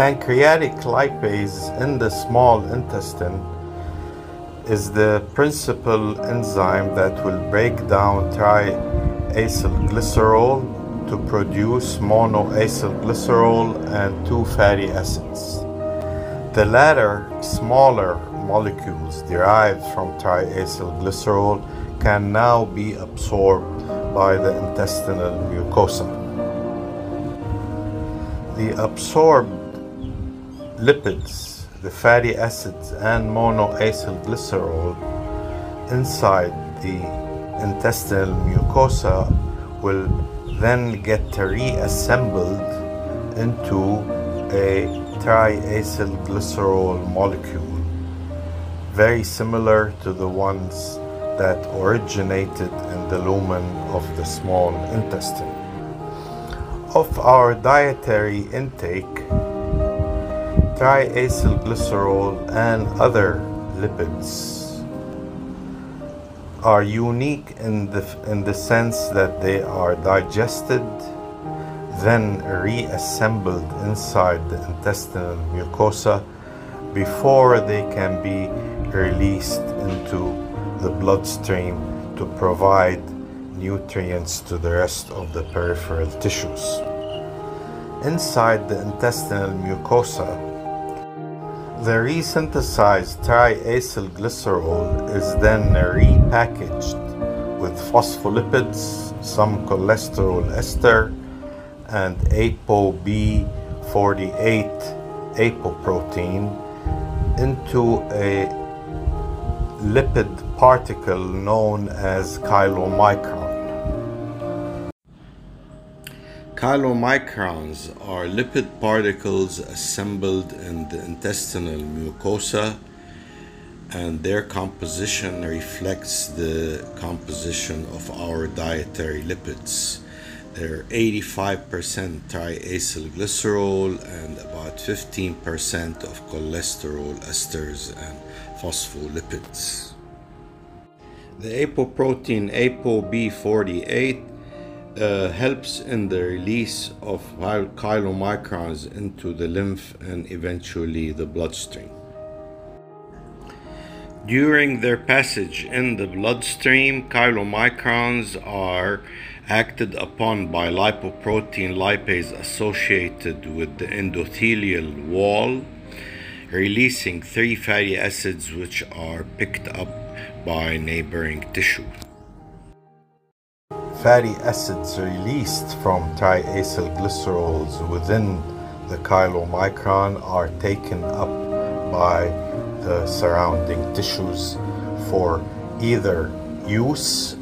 pancreatic lipase in the small intestine is the principal enzyme that will break down triacylglycerol to produce monoacylglycerol and two fatty acids. The latter, smaller molecules derived from triacylglycerol can now be absorbed by the intestinal mucosa. The absorbed lipids, the fatty acids, and monoacylglycerol inside the intestinal mucosa will then get reassembled into a triacylglycerol molecule, very similar to the ones that originated in the lumen of the small intestine. Of our dietary intake, triacylglycerol and other lipids are unique in the, in the sense that they are digested, then reassembled inside the intestinal mucosa before they can be released into the bloodstream to provide nutrients to the rest of the peripheral tissues. Inside the intestinal mucosa, the resynthesized triacylglycerol is then repackaged with phospholipids, some cholesterol ester, and ApoB48 apoprotein into a lipid particle known as chylomicron. Chylomicrons are lipid particles assembled in the intestinal mucosa and their composition reflects the composition of our dietary lipids. They're 85% triacylglycerol and about 15% of cholesterol esters and phospholipids. The apoprotein ApoB48 uh, helps in the release of chylomicrons into the lymph and eventually the bloodstream. During their passage in the bloodstream, chylomicrons are acted upon by lipoprotein lipase associated with the endothelial wall, releasing three fatty acids which are picked up by neighboring tissue fatty acids released from triacylglycerols within the chylomicron are taken up by the surrounding tissues for either use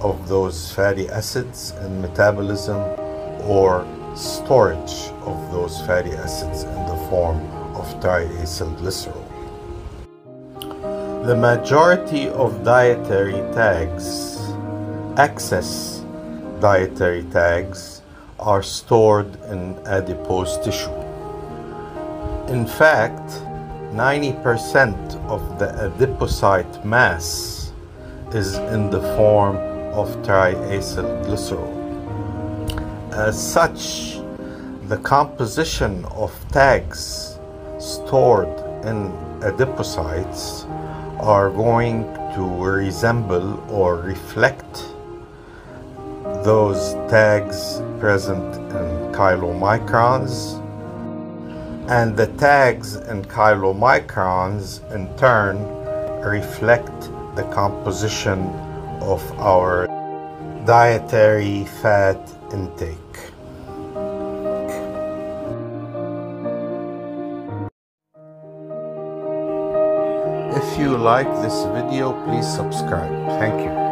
of those fatty acids in metabolism or storage of those fatty acids in the form of triacylglycerol. The majority of dietary TAGs access dietary TAGs are stored in adipose tissue. In fact, 90% of the adipocyte mass is in the form of triacylglycerol. As such, the composition of TAGs stored in adipocytes are going to resemble or reflect those TAGs present in chylomicrons and the TAGs in chylomicrons in turn reflect the composition of our dietary fat intake. If you like this video, please subscribe. Thank you.